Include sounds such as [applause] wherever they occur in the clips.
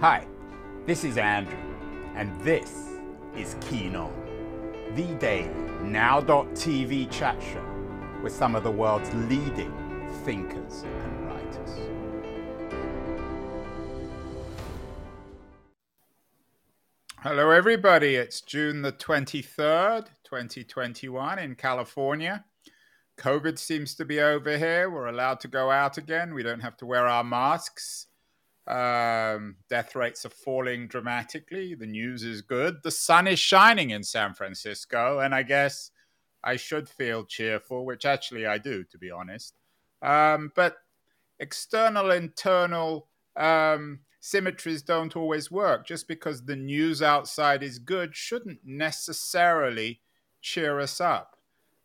Hi, this is Andrew, and this is Keen On, the daily now.tv chat show with some of the world's leading thinkers and writers. Hello, everybody. It's June the 23rd, 2021, in California. COVID seems to be over here. We're allowed to go out again. We don't have to wear our masks. Um, death rates are falling dramatically. The news is good. The sun is shining in San Francisco, and I guess I should feel cheerful, which actually I do, to be honest. Um, but external, internal um, symmetries don't always work. Just because the news outside is good shouldn't necessarily cheer us up.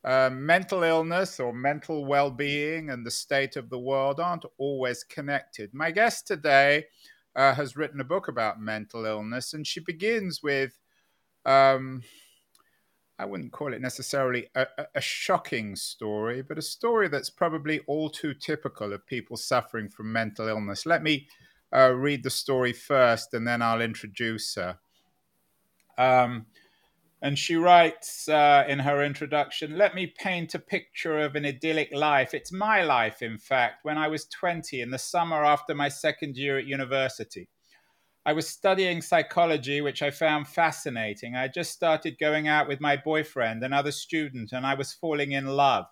Uh, mental illness or mental well being and the state of the world aren't always connected. My guest today uh, has written a book about mental illness, and she begins with um, I wouldn't call it necessarily a, a, shocking story, but a story that's probably all too typical of people suffering from mental illness. Let me uh, read the story first, and then I'll introduce her. Um, and she writes uh, in her introduction Let me paint a picture of an idyllic life. It's my life, in fact, when I was 20 in the summer after my second year at university. I was studying psychology, which I found fascinating. I just started going out with my boyfriend, another student, and I was falling in love.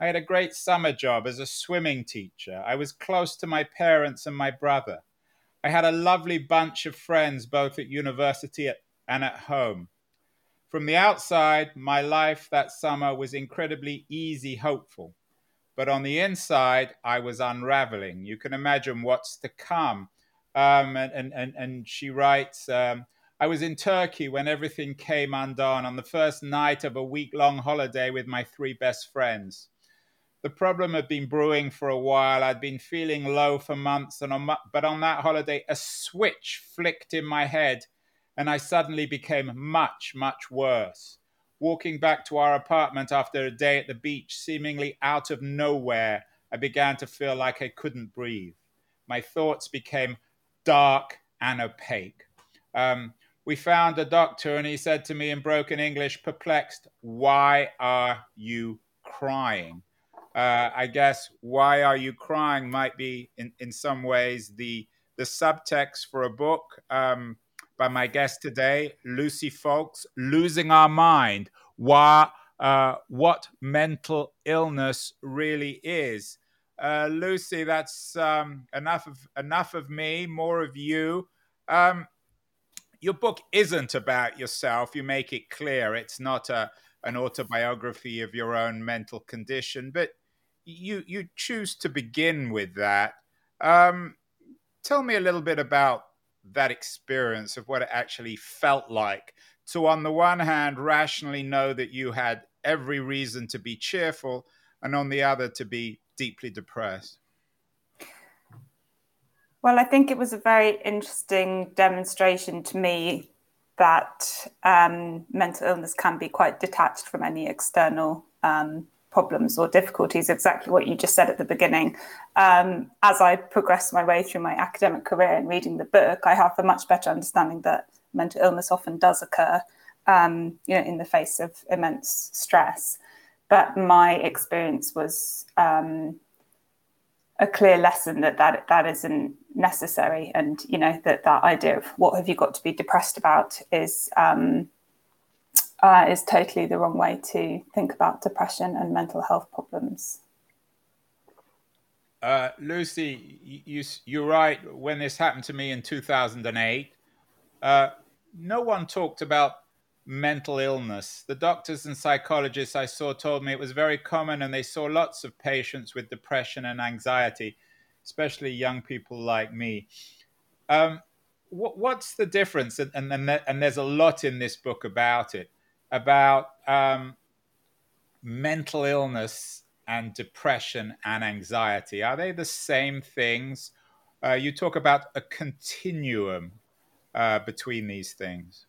I had a great summer job as a swimming teacher. I was close to my parents and my brother. I had a lovely bunch of friends both at university and at home. From the outside, my life that summer was incredibly easy, hopeful. But on the inside, I was unraveling. You can imagine what's to come. Um, and, and, and she writes, um, I was in Turkey when everything came undone on the first night of a week long holiday with my three best friends. The problem had been brewing for a while. I'd been feeling low for months, and on, but on that holiday, a switch flicked in my head and I suddenly became much, much worse. Walking back to our apartment after a day at the beach, seemingly out of nowhere, I began to feel like I couldn't breathe. My thoughts became dark and opaque. Um, we found a doctor, and he said to me in broken English, perplexed, Why are you crying? Uh, I guess why are you crying might be in, in some ways the the subtext for a book. Um, by my guest today, Lucy Foulkes, Losing Our Mind, why, uh, what mental illness really is. Uh, Lucy, that's um, enough of enough of me, more of you. Um, your book isn't about yourself. You make it clear it's not a an autobiography of your own mental condition, but you you choose to begin with that. Um, tell me a little bit about that experience of what it actually felt like to, on the one hand, rationally know that you had every reason to be cheerful, and on the other, to be deeply depressed? Well, I think it was a very interesting demonstration to me that um, mental illness can be quite detached from any external um, problems or difficulties, exactly what you just said at the beginning. Um, as I progressed my way through my academic career and reading the book, I have a much better understanding that mental illness often does occur, um, you know, in the face of immense stress. But my experience was um, a clear lesson that, that that isn't necessary, and you know that that idea of what have you got to be depressed about is um, uh, is totally the wrong way to think about depression and mental health problems. Uh, Lucy, you, you're right. When this happened to me in 2008, uh, no one talked about mental illness. The doctors and psychologists I saw told me it was very common, and they saw lots of patients with depression and anxiety, especially young people like me. Um, what, what's the difference? And, and, and there's a lot in this book about it about um, mental illness and depression and anxiety. Are they the same things? Uh, you talk about a continuum uh, between these things.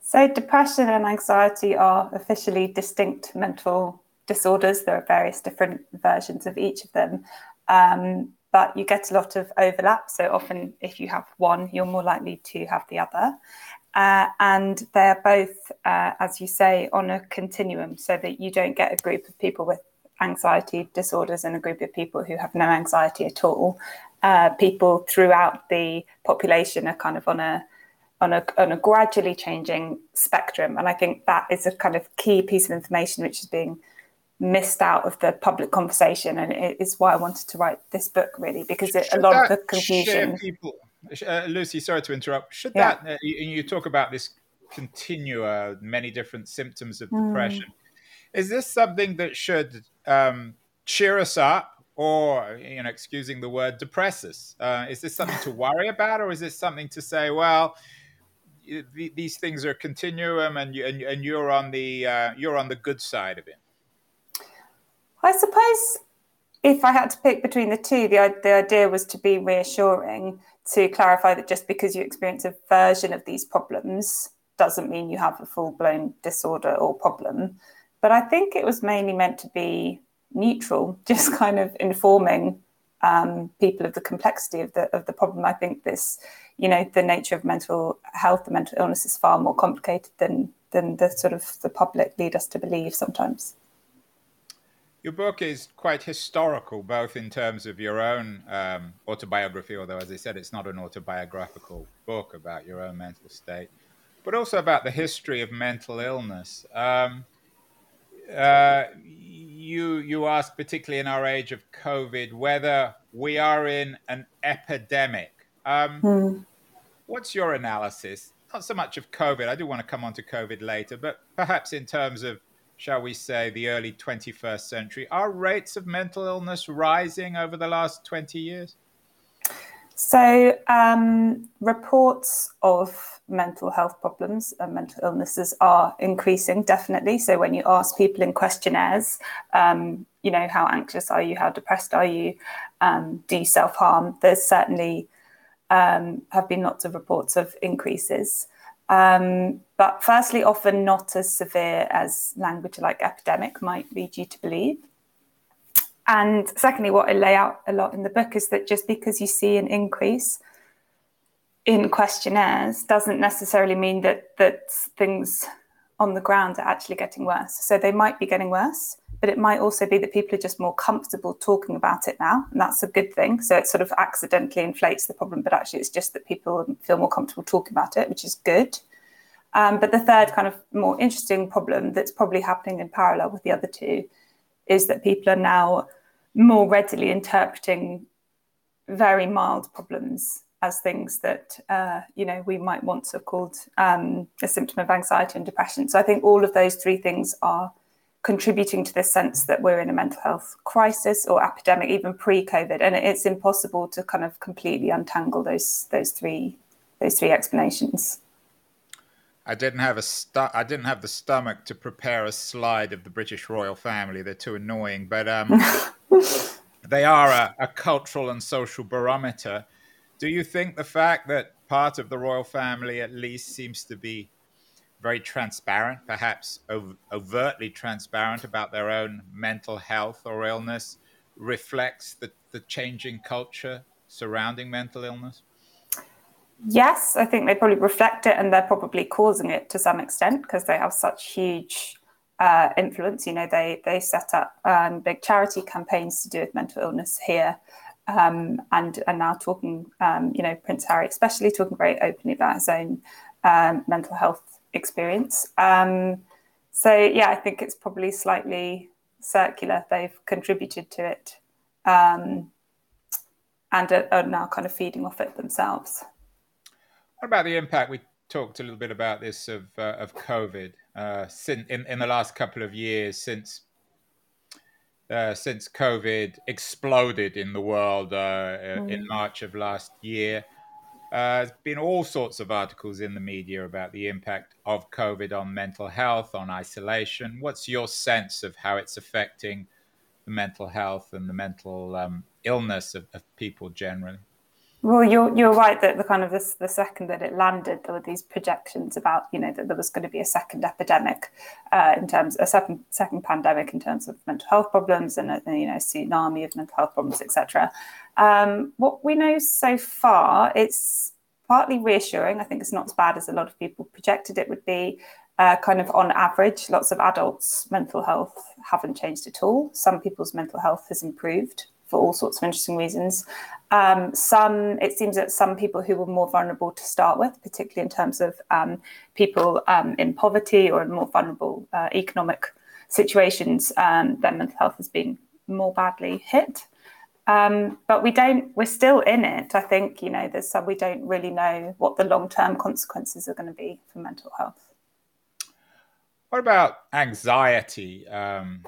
So, depression and anxiety are officially distinct mental disorders. There are various different versions of each of them. Um, but you get a lot of overlap. So often, if you have one, you're more likely to have the other. Uh, and they're both, uh, as you say, on a continuum so that you don't get a group of people with anxiety disorders and a group of people who have no anxiety at all. Uh, people throughout the population are kind of on a on a, on a gradually changing spectrum. And I think that is a kind of key piece of information which is being missed out of the public conversation. And it is why I wanted to write this book, really, because it, a lot of the confusion. People, uh, Lucy, sorry to interrupt. Should yeah. that, uh, you, you, talk about this continua, many different symptoms of hmm. depression. Mm. Is this something that should um, cheer us up? Or, you know, excusing the word, depress us? Uh, is this something to worry about, or is this something to say, well, these things are continuum, and, you, and, and you're on the uh, you're on the good side of it. I suppose if I had to pick between the two, the, the idea was to be reassuring, to clarify that just because you experience a version of these problems doesn't mean you have a full blown disorder or problem. But I think it was mainly meant to be neutral, [laughs] just kind of informing um, people of the complexity of the of the problem. I think this, you know, the nature of mental health, the mental illness is far more complicated than than the sort of the public lead us to believe sometimes. Your book is quite historical, both in terms of your own um, autobiography, although, as I said, it's not an autobiographical book about your own mental state, but also about the history of mental illness. Um, uh, you you ask, particularly in our age of COVID, whether we are in an epidemic. Um, hmm. What's your analysis? Not so much of COVID. I do want to come on to COVID later, but perhaps in terms of, shall we say, the early 21st century. Are rates of mental illness rising over the last 20 years? So, um, reports of mental health problems and mental illnesses are increasing, definitely. So, when you ask people in questionnaires, um, you know, how anxious are you? How depressed are you? Um, do you self harm? There's certainly um, have been lots of reports of increases. Um, but firstly, often not as severe as language like epidemic might lead you to believe. And secondly, what I lay out a lot in the book is that just because you see an increase in questionnaires doesn't necessarily mean that that things on the ground are actually getting worse. So they might be getting worse, but it might also be that people are just more comfortable talking about it now, and that's a good thing. So it sort of accidentally inflates the problem, but actually it's just that people feel more comfortable talking about it, which is good. Um, but the third kind of more interesting problem that's probably happening in parallel with the other two is that people are now more readily interpreting very mild problems as things that uh, you know we might to have called um, a symptom of anxiety and depression. So I think all of those three things are contributing to this sense that we're in a mental health crisis or epidemic, even pre-COVID, and it's impossible to kind of completely untangle those those three those three explanations. I didn't have a stu- I didn't have the stomach to prepare a slide of the British royal family. They're too annoying, but um, [laughs] they are a, a, cultural and social barometer. Do you think the fact that part of the royal family, at least, seems to be very transparent, perhaps ov- overtly transparent about their own mental health or illness, reflects the, the changing culture surrounding mental illness? Yes, I think they probably reflect it and they're probably causing it to some extent because they have such huge uh, influence. You know, they, they set up um, big charity campaigns to do with mental illness here. Um, and are now talking, um, you know, Prince Harry, especially talking very openly about his own um, mental health experience. Um, so, yeah, I think it's probably slightly circular. They've contributed to it um, and are, are now kind of feeding off it themselves. What about the impact? We talked a little bit about this of uh, of COVID uh, since in, in the last couple of years since uh, since COVID exploded in the world uh, mm. in March of last year. Uh, there's been all sorts of articles in the media about the impact of COVID on mental health, on isolation. What's your sense of how it's affecting the mental health and the mental um, illness of, of people generally? Well, you're you're right that the kind of this the second that it landed, there were these projections about you know that there was going to be a second epidemic, uh, in terms a second second pandemic in terms of mental health problems and a, you know tsunami of mental health problems, etc. Um, what we know so far, it's partly reassuring. I think it's not as bad as a lot of people projected it would be. Uh, kind of on average, lots of adults' mental health haven't changed at all. Some people's mental health has improved for all sorts of interesting reasons. Um, some, it seems that some people who were more vulnerable to start with, particularly in terms of um, people um, in poverty or in more vulnerable uh, economic situations, um, their mental health has been more badly hit. Um, but we don't, we're still in it. I think, you know, there's some, we don't really know what the long term consequences are going to be for mental health. What about anxiety? Um,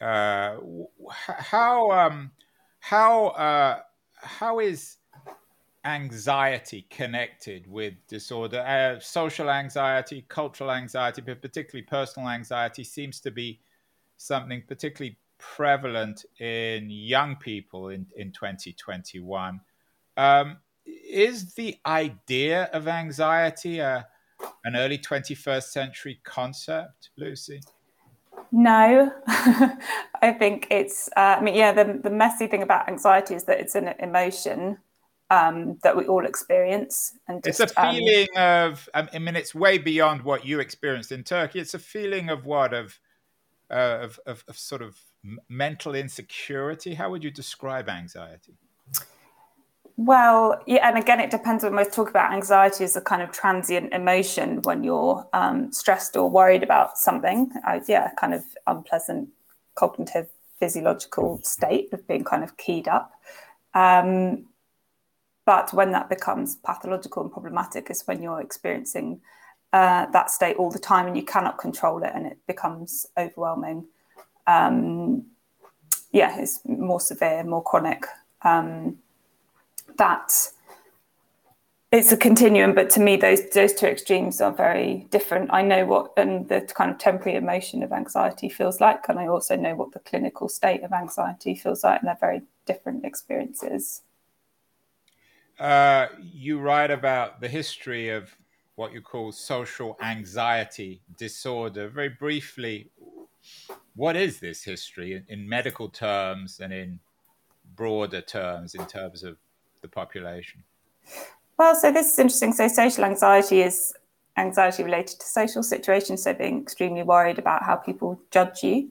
uh, how, how uh, how is anxiety connected with disorder? Uh, social anxiety, cultural anxiety, but particularly personal anxiety, seems to be something particularly prevalent in young people in, in 2021. Um, is the idea of anxiety a, an early 21st century concept, Lucy? No, [laughs] I think it's. Uh, I mean, yeah, the the messy thing about anxiety is that it's an emotion um, that we all experience, and just, it's a um, feeling um, of. I mean, it's way beyond what you experienced in Turkey. It's a feeling of what of uh, of, of, of sort of mental insecurity. How would you describe anxiety? Well, yeah, and again, it depends when we talk about anxiety as a kind of transient emotion when you're um, stressed or worried about something. Uh, yeah, kind of unpleasant cognitive physiological state of being kind of keyed up. Um, but when that becomes pathological and problematic is when you're experiencing uh, that state all the time and you cannot control it and it becomes overwhelming. Um, yeah, it's more severe, more chronic. Um, that it's a continuum, but to me, those those two extremes are very different. I know what and the kind of temporary emotion of anxiety feels like, and I also know what the clinical state of anxiety feels like, and they're very different experiences. Uh, you write about the history of what you call social anxiety disorder. Very briefly, what is this history in, in medical terms and in broader terms, in terms of the population? Well, so this is interesting. So, social anxiety is anxiety related to social situations. So, being extremely worried about how people judge you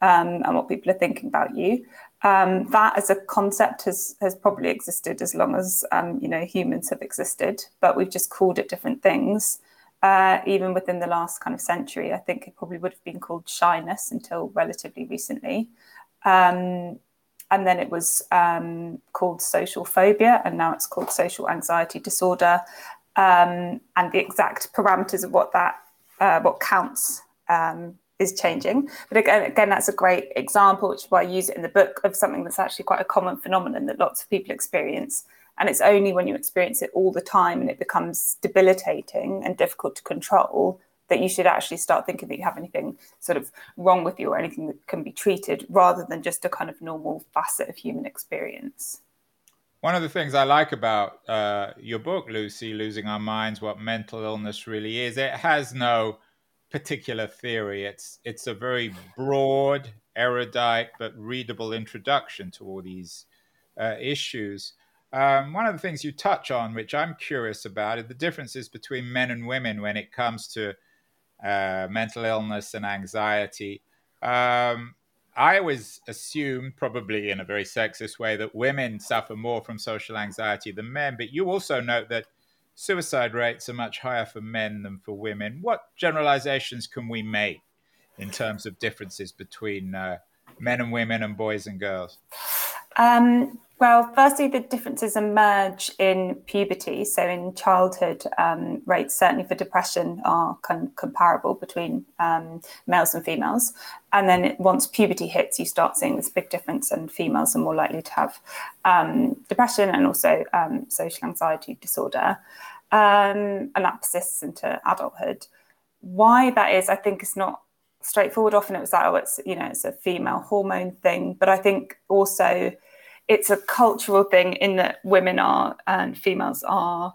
um, and what people are thinking about you. Um, that as a concept has has probably existed as long as um, you know humans have existed, but we've just called it different things. Uh, even within the last kind of century, I think it probably would have been called shyness until relatively recently. Um, and then it was um, called social phobia, and now it's called social anxiety disorder. Um, and the exact parameters of what that uh, what counts um, is changing. But again, again, that's a great example, which is why I use it in the book of something that's actually quite a common phenomenon that lots of people experience. And it's only when you experience it all the time and it becomes debilitating and difficult to control that you should actually start thinking that you have anything sort of wrong with you or anything that can be treated rather than just a kind of normal facet of human experience. One of the things I like about uh, your book, Lucy, Losing Our Minds, What Mental Illness Really Is, it has no particular theory. It's, it's a very broad, erudite, but readable introduction to all these uh, issues. Um, one of the things you touch on, which I'm curious about, is the differences between men and women when it comes to uh, mental illness and anxiety. Um, I always assumed, probably in a very sexist way, that women suffer more from social anxiety than men. But you also note that suicide rates are much higher for men than for women. What generalizations can we make in terms of differences between uh, men and women and boys and girls? Um, well, firstly, the differences emerge in puberty. So, in childhood, um, rates certainly for depression are con- comparable between um, males and females. And then once puberty hits, you start seeing this big difference, and females are more likely to have um, depression and also um, social anxiety disorder. Um, and that persists into adulthood. Why that is, I think, is not straightforward. Often it was like, oh, it's you know, it's a female hormone thing. But I think also it's a cultural thing in that women are and females are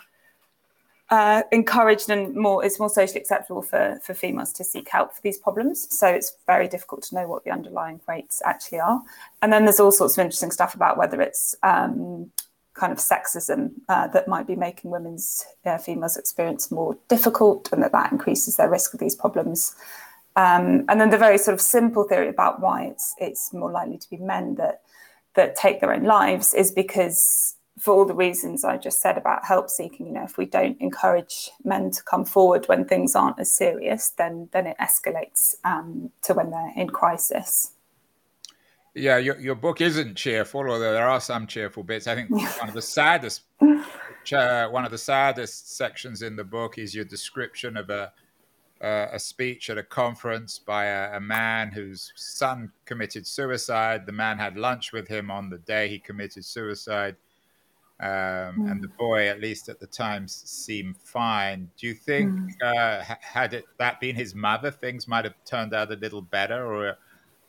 uh, encouraged and more it's more socially acceptable for for females to seek help for these problems. So it's very difficult to know what the underlying rates actually are. And then there's all sorts of interesting stuff about whether it's um, kind of sexism uh, that might be making women's uh, females experience more difficult, and that that increases their risk of these problems. Um, and then the very sort of simple theory about why it's it's more likely to be men that that take their own lives is because for all the reasons I just said about help seeking, you know, if we don't encourage men to come forward when things aren't as serious, then then it escalates um, to when they're in crisis. Yeah, your, your book isn't cheerful, although there are some cheerful bits. I think [laughs] one of the saddest, uh, one of the saddest sections in the book is your description of a uh, a speech at a conference by a, a, man whose son committed suicide. The man had lunch with him on the day he committed suicide. Um, mm. And the boy, at least at the time, seemed fine. Do you think, mm. uh, had it that been his mother, things might have turned out a little better? Or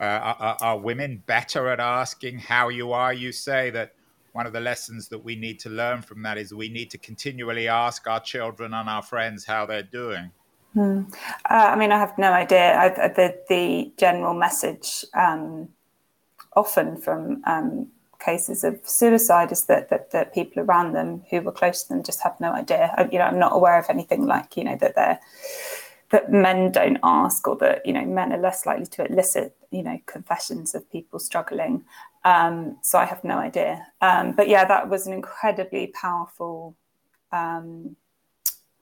uh, are, are women better at asking how you are? You say that one of the lessons that we need to learn from that is we need to continually ask our children and our friends how they're doing. Hmm. Uh, I mean, I have no idea. I, the, the general message um, often from um, cases of suicide is that, that, that people around them who were close to them just have no idea. I, you know, I'm not aware of anything like you know that they're that men don't ask or that you know men are less likely to elicit you know confessions of people struggling. Um, so I have no idea. Um, but yeah, that was an incredibly powerful um,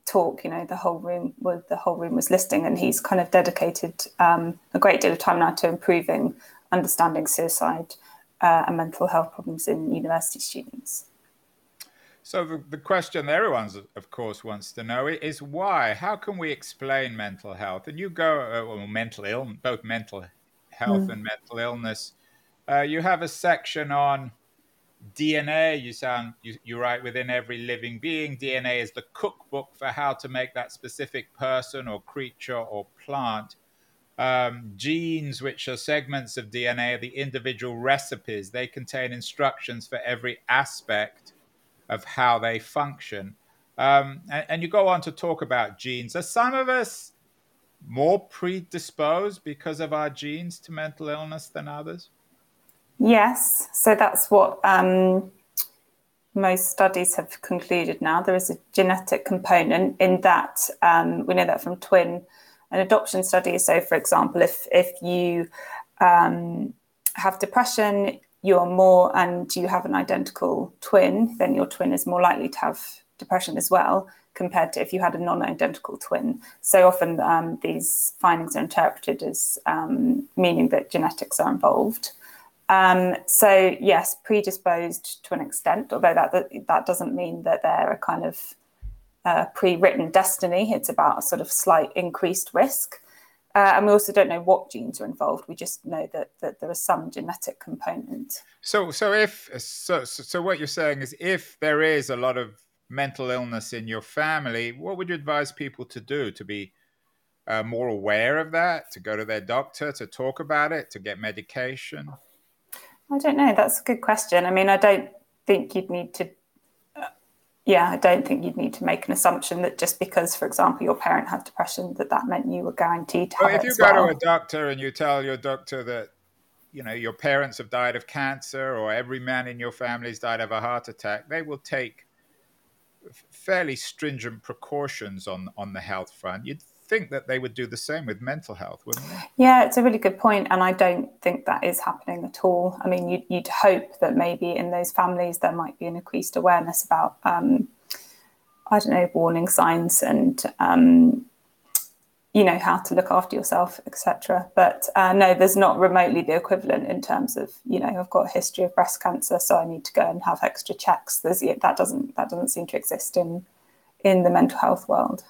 talk you know the whole room was the whole room was listening and he's kind of dedicated um, a great deal of time now to improving understanding suicide uh, and mental health problems in university students. So the, the question everyone of course wants to know is why? How can we explain mental health? And you go uh, well, mental ill both mental health mm. and mental illness. Uh, you have a section on DNA, you sound you, you write within every living being. DNA is the cookbook for how to make that specific person or creature or plant. Um, genes, which are segments of DNA, are the individual recipes. They contain instructions for every aspect of how they function. Um, and, and you go on to talk about genes. Are some of us more predisposed because of our genes to mental illness than others? Yes, so that's what um, most studies have concluded now. There is a genetic component in that. Um, we know that from twin and adoption studies. So, for example, if if you um, have depression, you're more, and you have an identical twin, then your twin is more likely to have depression as well, compared to if you had a non-identical twin. So often um, these findings are interpreted as um, meaning that genetics are involved. Um, so yes, predisposed to an extent, although that that, that doesn't mean that they're a kind of uh, pre-written destiny. It's about a sort of slight increased risk. Uh, and we also don't know what genes are involved. We just know that, that there is some genetic component. So, so if so, so, what you're saying is, if there is a lot of mental illness in your family, what would you advise people to do to be uh, more aware of that, to go to their doctor, to talk about it, to get medication? I don't know. That's a good question. I mean, I don't think you'd need to. Uh, yeah, I don't think you'd need to make an assumption that just because, for example, your parent had depression, that that meant you were guaranteed to have. well, have if you go well. to a doctor and you tell your doctor that you know your parents have died of cancer or every man in your family's died of a heart attack, they will take fairly stringent precautions on on the health front. You'd think that they would do the same with mental health, wouldn't they? Yeah, it's a really good point, and I don't think that is happening at all. I mean, you'd, you'd hope that maybe in those families there might be an increased awareness about, um, I don't know, warning signs and um, you know how to look after yourself, etc. But uh, no, there's not remotely the equivalent in terms of you know I've got a history of breast cancer, so I need to go and have extra checks. There's that doesn't that doesn't seem to exist in in the mental health world.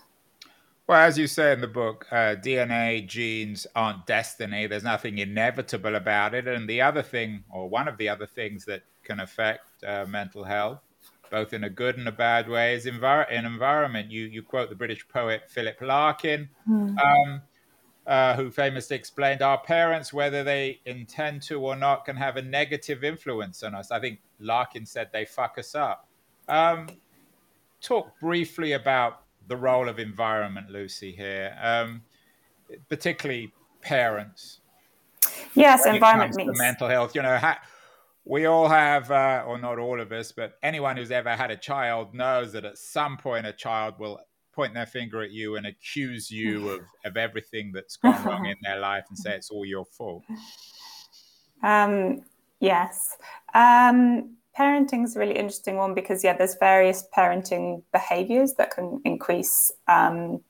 Well, as you say in the book, uh, DNA genes aren't destiny. There's nothing inevitable about it. And the other thing, or one of the other things that can affect uh, mental health, both in a good and a bad way, is envir- in environment. You you quote the British poet Philip Larkin. Mm. Um, uh, who famously explained our parents, whether they intend to or not, can have a negative influence on us. I think Larkin said they fuck us up. Um, talk briefly about the role of environment, Lucy, here, um, particularly parents. Yes, environment means mental health. You know, ha- we all have, uh, or not all of us, but anyone who's ever had a child knows that at some point a child will point their finger at you and accuse you [laughs] of, of everything that's gone wrong in their life and say it's all your fault? Um, yes. Um, parenting is a really interesting one because, yeah, there's various parenting behaviors that can increase um,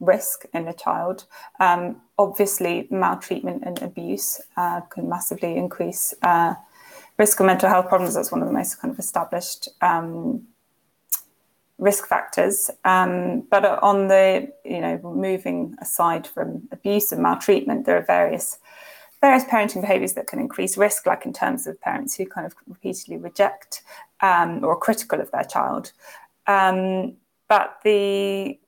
risk in a child. Um, obviously, maltreatment and abuse uh, can massively increase uh, risk of mental health problems. That's one of the most kind of established um, risk factors. Um, but on the, you know, moving aside from abuse and maltreatment, there are various various parenting behaviours that can increase risk, like in terms of parents who kind of repeatedly reject um, or are critical of their child. Um, but the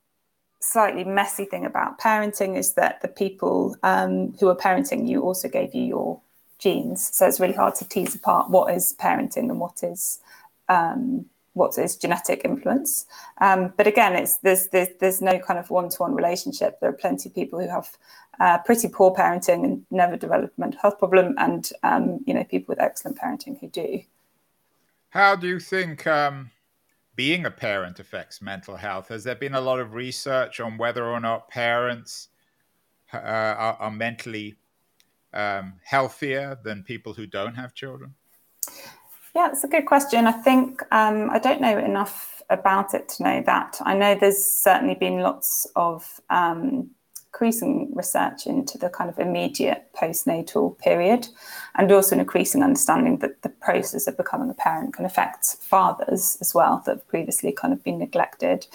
slightly messy thing about parenting is that the people um, who are parenting you also gave you your genes, so it's really hard to tease apart what is parenting and what is um, what is genetic influence. Um, but again, it's there's, there's there's no kind of one-to-one relationship. There are plenty of people who have uh, pretty poor parenting and never develop a mental health problem, and um, you know people with excellent parenting who do. How do you think um, being a parent affects mental health? Has there been a lot of research on whether or not parents uh, are, are, mentally um, healthier than people who don't have children? Yeah, it's a good question. I think um, I don't know enough about it to know that. I know there's certainly been lots of um, increasing research into the kind of immediate postnatal period, and also an increasing understanding that the process of becoming a parent can affect fathers as well that have previously kind of been neglected.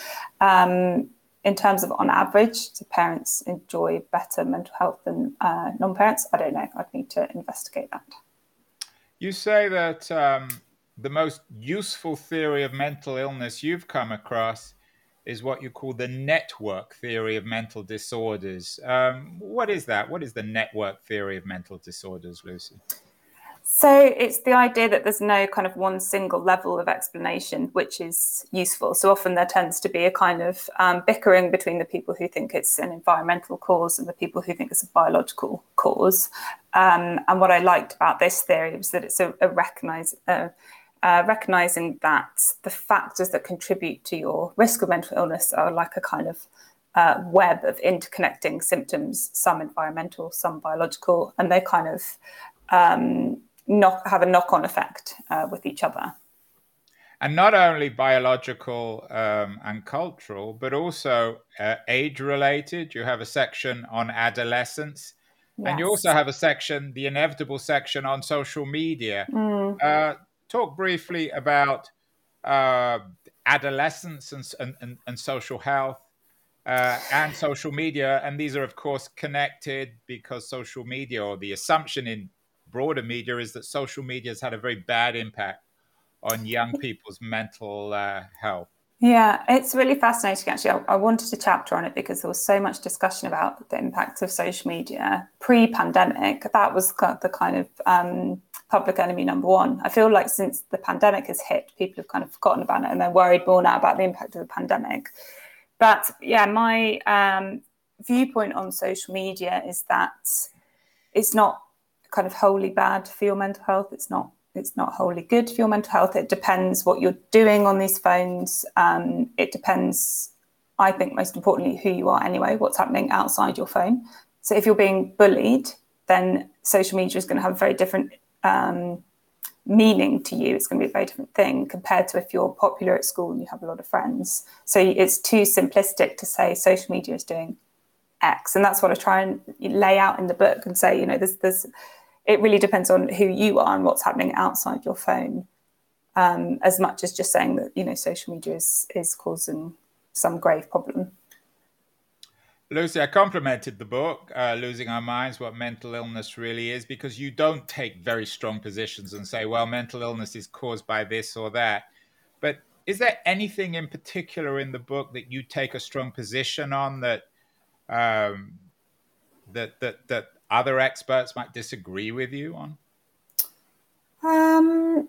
Um, in terms of on average, do parents enjoy better mental health than uh, non parents? I don't know. I'd need to investigate that. You say that um, the most useful theory of mental illness you've come across is what you call the network theory of mental disorders. Um, what is that? What is the network theory of mental disorders, Lucy? So it's the idea that there's no kind of one single level of explanation which is useful. So often there tends to be a kind of um, bickering between the people who think it's an environmental cause and the people who think it's a biological cause. Um, and what I liked about this theory was that it's a, a recognize, uh, uh, recognizing that the factors that contribute to your risk of mental illness are like a kind of uh, web of interconnecting symptoms, some environmental, some biological, and they kind of um, knock, have a knock on effect uh, with each other. And not only biological um, and cultural, but also uh, age related. You have a section on adolescence. Yes. And you also have a section, the inevitable section on social media. Mm. Uh, talk briefly about uh, adolescence and, and, and, social health uh, and social media. And these are, of course, connected because social media, or the assumption in broader media is that social media has had a very bad impact on young [laughs] people's mental uh, health. Yeah, it's really fascinating. Actually, I, I, wanted a chapter on it because there was so much discussion about the impact of social media pre-pandemic. That was the kind of um, public enemy number one. I feel like since the pandemic has hit, people have kind of forgotten about it and they're worried more now about the impact of the pandemic. But yeah, my um, viewpoint on social media is that it's not kind of wholly bad for your mental health. It's not it's not wholly good for your mental health. It depends what you're doing on these phones. Um, it depends, I think, most importantly, who you are anyway, what's happening outside your phone. So if you're being bullied, then social media is going to have a very different um, meaning to you. It's going to be a very different thing compared to if you're popular at school and you have a lot of friends. So it's too simplistic to say social media is doing X, and that's what I try and lay out in the book and say, you know, there's there's it really depends on who you are and what's happening outside your phone, um, as much as just saying that you know social media is is causing some grave problem. Lucy, I complimented the book, uh, Losing Our Minds What Mental Illness Really Is, because you don't take very strong positions and say, well, mental illness is caused by this or that. But is there anything in particular in the book that you take a strong position on that um, that that that other experts might disagree with you on? Um,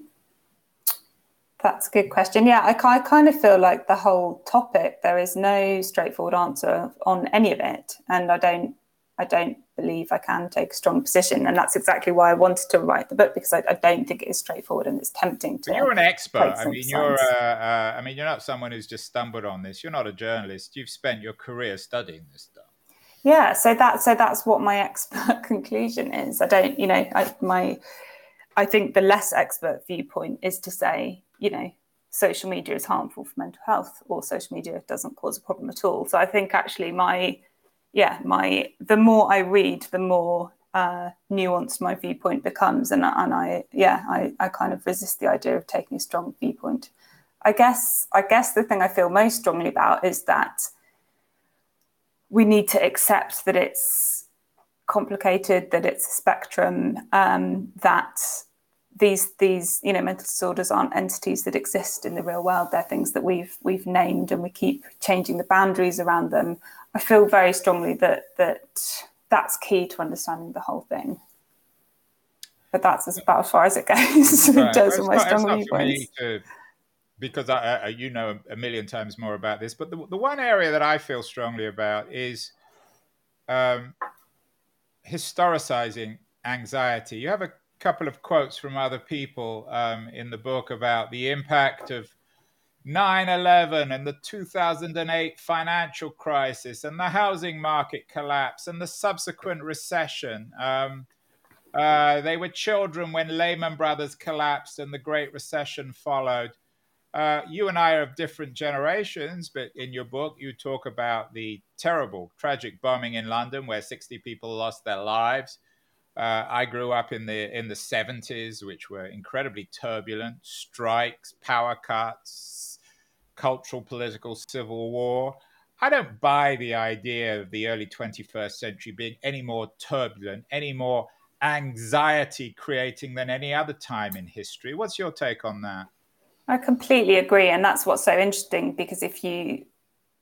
that's a good question. Yeah, I, I kind of feel like the whole topic there is no straightforward answer on any of it, and I don't I don't believe I can take a strong position, and that's exactly why I wanted to write the book because I, I don't think it is straightforward and it's tempting to. But you're an expert. I mean, you're. Uh, uh, I mean, you're not someone who's just stumbled on this. You're not a journalist. You've spent your career studying this stuff. Yeah, so that so that's what my [laughs] expert conclusion is. I don't, you know, I, my. I think the less expert viewpoint is to say, you know, social media is harmful for mental health, or social media doesn't cause a problem at all. So I think actually my yeah, my the more I read, the more uh, nuanced my viewpoint becomes, and and I yeah, I, I kind of resist the idea of taking a strong viewpoint. I guess I guess the thing I feel most strongly about is that we need to accept that it's complicated, that it's a spectrum, um, that these these you know mental disorders aren't entities that exist in the real world. They're things that we've we've named, and we keep changing the boundaries around them. I feel very strongly that that that's key to understanding the whole thing. But that's about as far as it goes [laughs] in terms of my strong viewpoints. Because I, I, you know a million times more about this, but the, the one area that I feel strongly about is um, historicizing anxiety. You have a couple of quotes from other people um, in the book about the impact of 9 11 and the 2008 financial crisis and the housing market collapse and the subsequent recession. Um, uh, they were children when Lehman Brothers collapsed and the Great Recession followed. Uh, you and I are of different generations, but in your book, you talk about the terrible, tragic bombing in London where 60 people lost their lives. Uh, I grew up in the in the 70s, which were incredibly turbulent strikes, power cuts, cultural, political, civil war. I don't buy the idea of the early 21st century being any more turbulent, any more anxiety creating than any other time in history. What's your take on that? I completely agree. And that's what's so interesting because if you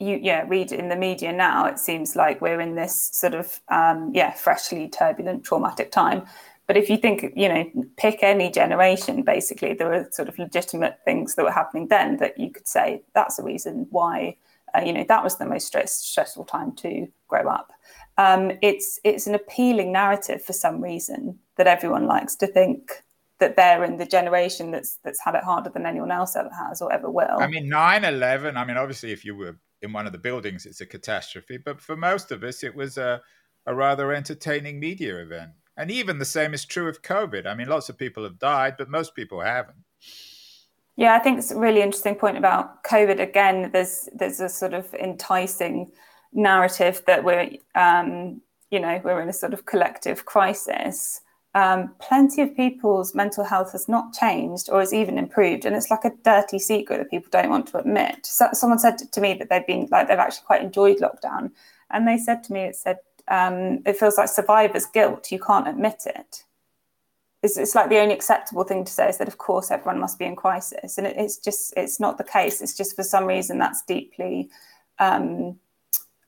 you yeah read in the media now it seems like we're in this sort of um, yeah freshly turbulent traumatic time but if you think, you know, pick any generation, basically, there were sort of legitimate things that were happening then that you could say that's a reason why, uh, you know, that was the most stress, stressful time to grow up. Um, it's it's an appealing narrative for some reason that everyone likes to think that they're in the generation that's that's had it harder than anyone else ever has or ever will. I mean, 9-11, I mean, obviously, if you were in one of the buildings, it's a catastrophe. But for most of us, it was a, a rather entertaining media event. And even the same is true of COVID. I mean, lots of people have died, but most people haven't. Yeah, I think it's a really interesting point about COVID. Again, there's there's a sort of enticing narrative that we're um, you know we're in a sort of collective crisis. Um, plenty of people's mental health has not changed or has even improved, and it's like a dirty secret that people don't want to admit. So, someone said to me that they've been like they've actually quite enjoyed lockdown, and they said to me, it said um, it feels like survivor's guilt. You can't admit it. It's, it's, like the only acceptable thing to say is that, of course, everyone must be in crisis, and it, it's just it's not the case. It's just for some reason that's deeply um,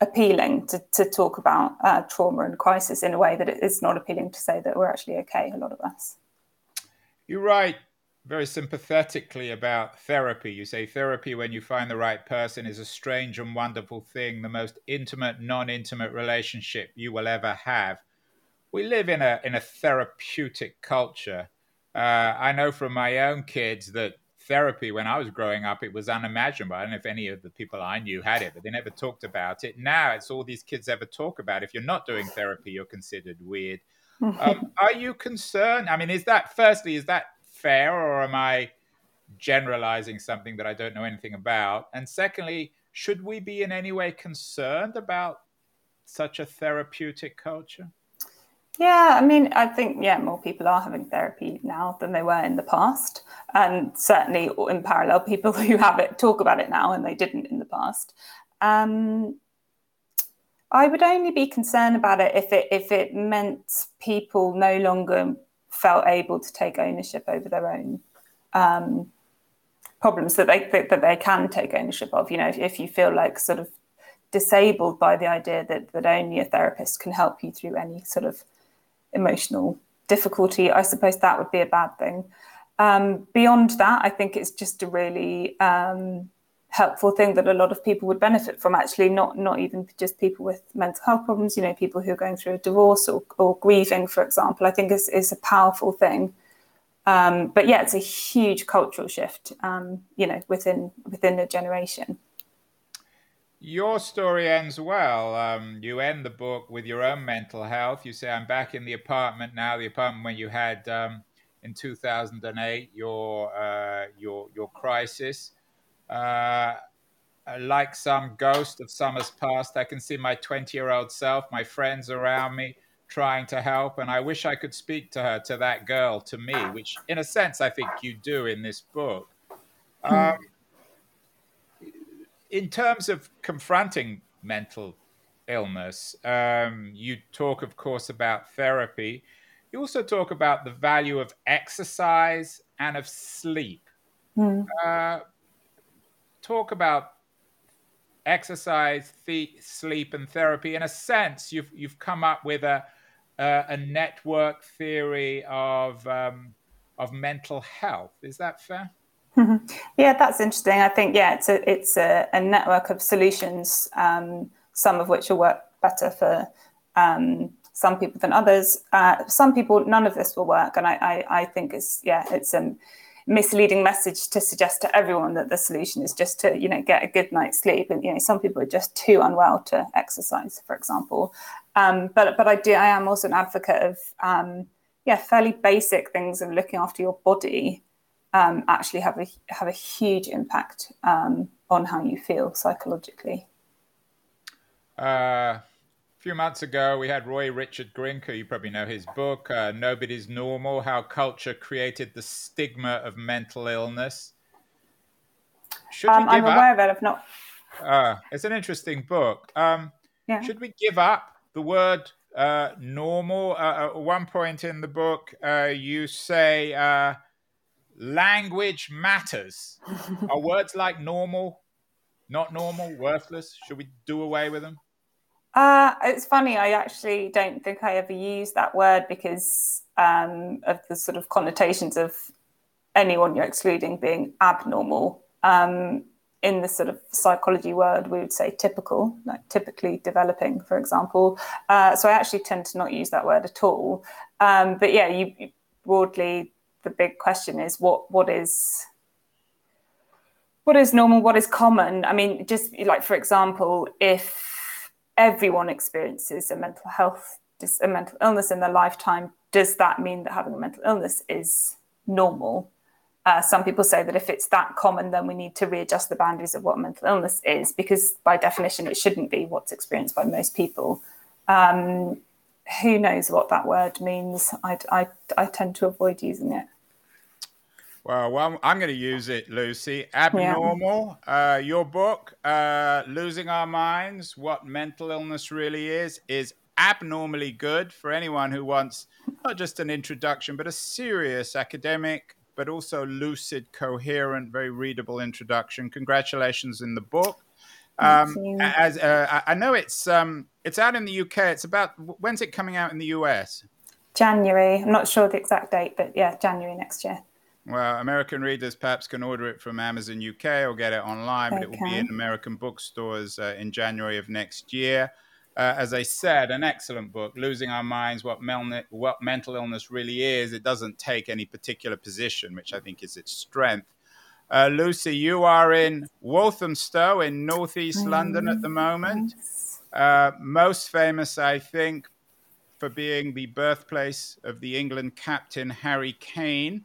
appealing to, to talk about uh, trauma and crisis in a way that it's not appealing to say that we're actually okay. A lot of us. You write very sympathetically about therapy. You say therapy, when you find the right person, is a strange and wonderful thing, the most intimate, non intimate relationship you will ever have. We live in a, in a therapeutic culture. Uh, I know from my own kids that therapy, when I was growing up, it was unimaginable. I don't know if any of the people I knew had it, but they never talked about it. Now it's all these kids ever talk about. If you're not doing therapy, you're considered weird. [laughs] um, are you concerned? I mean, is that firstly, is that fair or am I generalizing something that I don't know anything about? And secondly, should we be in any way concerned about such a therapeutic culture? Yeah, I mean, I think yeah, more people are having therapy now than they were in the past, and certainly in parallel, people [laughs] who have it talk about it now and they didn't in the past. Um, I would only be concerned about it if it if it meant people no longer felt able to take ownership over their own um, problems that they that, that, they can take ownership of. You know, if, if, you feel like sort of disabled by the idea that that only a therapist can help you through any sort of emotional difficulty, I suppose that would be a bad thing. Um, beyond that, I think it's just a really um, helpful thing that a lot of people would benefit from. Actually, not not even just people with mental health problems. You know, people who are going through a divorce or, or grieving, for example. I think is is a powerful thing. Um, but yeah, it's a huge cultural shift. Um, you know, within within a generation. Your story ends well. Um, you end the book with your own mental health. You say, "I'm back in the apartment now. The apartment when you had." Um, in 2008, your uh, your your crisis. Uh, like some ghost of summers past, I can see my 20 year old self, my friends around me, trying to help. And I wish I could speak to her, to that girl, to me, which in a sense I think you do in this book. Hmm. Um, in terms of confronting mental illness, um, you talk, of course, about therapy. You also talk about the value of exercise and of sleep. Mm. Uh, talk about exercise, th- sleep, and therapy. In a sense, you've you've come up with a a, a network theory of um, of mental health. Is that fair? Yeah, that's interesting. I think yeah, it's a it's a, a network of solutions, um, some of which will work better for um, some people than others. Uh, some people, none of this will work, and I, I, I think it's yeah, it's a misleading message to suggest to everyone that the solution is just to you know get a good night's sleep. And you know, some people are just too unwell to exercise, for example. Um, but but I do, I am also an advocate of um, yeah, fairly basic things of looking after your body. Um, actually have a have a huge impact um, on how you feel psychologically. Uh, a few months ago, we had Roy Richard Grinker. You probably know his book, uh, Nobody's Normal How Culture Created the Stigma of Mental Illness. Should um, I'm aware up? of it. I've not. Uh, it's an interesting book. Um, yeah. Should we give up the word uh, normal? Uh, at one point in the book, uh, you say uh, language matters. [laughs] Are words like normal not normal, worthless? Should we do away with them? Uh, it's funny. I actually don't think I ever use that word because um, of the sort of connotations of anyone you're excluding being abnormal. Um, in the sort of psychology word, we would say typical, like typically developing, for example. Uh, so I actually tend to not use that word at all. Um, but yeah, you broadly, the big question is what what is what is normal, what is common? I mean, just like for example, if everyone experiences a mental health, a mental illness in their lifetime. Does that mean that having a mental illness is normal? Uh, some people say that if it's that common, then we need to readjust the boundaries of what mental illness is, because by definition, it shouldn't be what's experienced by most people. Um, who knows what that word means? I, I, I tend to avoid using it. Well, well I'm going to use it, Lucy. Abnormal, yeah. uh, your book, uh, Losing Our Minds What Mental Illness Really Is, is abnormally good for anyone who wants not just an introduction, but a serious academic, but also lucid, coherent, very readable introduction. Congratulations in the book. Um, as uh, I know it's um, it's out in the UK. It's about when's it coming out in the US? January. I'm not sure the exact date, but yeah, January next year. Well, American readers perhaps can order it from Amazon UK or get it online, but it will be in American bookstores uh, in January of next year. Uh, as I said, an excellent book, Losing Our Minds What, Mel- what Mental Illness Really Is. It doesn't take any particular position, which I think is its strength. Uh, Lucy, you are in Walthamstow in northeast London at the moment. Uh, most famous, I think, for being the birthplace of the England captain Harry Kane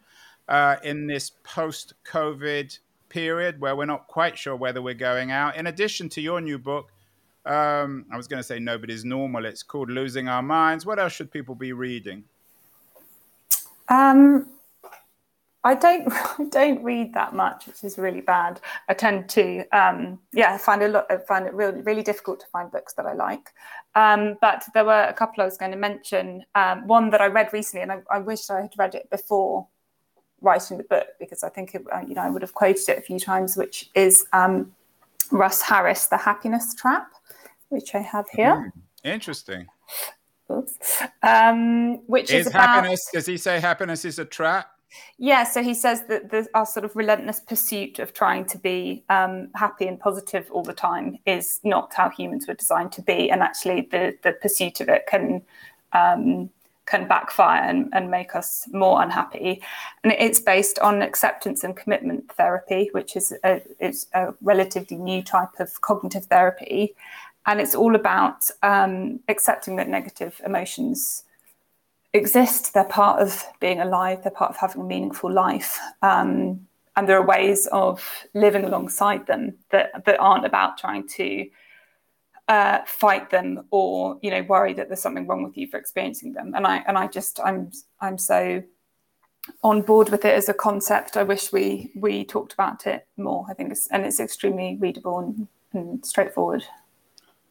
uh, in this post COVID period where we're not quite sure whether we're going out. In addition to your new book, um, I was going to say Nobody's Normal. It's called Losing Our Minds. What else should people be reading? Um, I don't [laughs] I don't read that much, which is really bad. I tend to um, yeah, I find a lot I find it really really difficult to find books that I like. Um, but there were a couple I was going to mention. Um, one that I read recently, and I, I wish I had read it before writing the book because I think it, uh, you know I would have quoted it a few times, which is um, Russ Harris, The Happiness Trap. which I have here. Mm, interesting. Oops. Um, which is, is about, happiness. Does he say happiness is a trap? Yeah, so he says that the, our sort of relentless pursuit of trying to be um, happy and positive all the time is not how humans were designed to be, and actually the the pursuit of it can um, can backfire and, and make us more unhappy. And it's based on acceptance and commitment therapy, which is a, is a relatively new type of cognitive therapy. And it's all about um, accepting that negative emotions exist. They're part of being alive, they're part of having a meaningful life. Um, and there are ways of living alongside them that, that aren't about trying to uh, fight them or you know worry that there's something wrong with you for experiencing them and i and i just i'm i'm so on board with it as a concept i wish we we talked about it more i think it's and it's extremely readable and, and straightforward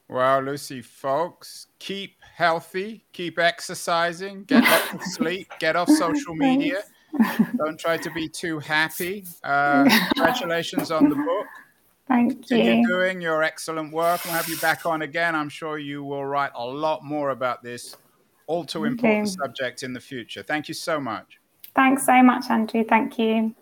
well lucy Foulkes keep healthy keep exercising get lots of [laughs] sleep get off social media don't try to be too happy uh, [laughs] congratulations on the book Thank you. doing your excellent work. We'll have you back on again. I'm sure you will write a lot more about this all too important subject in the future. Thank you so much. Thanks so much, Andrew. Thank you.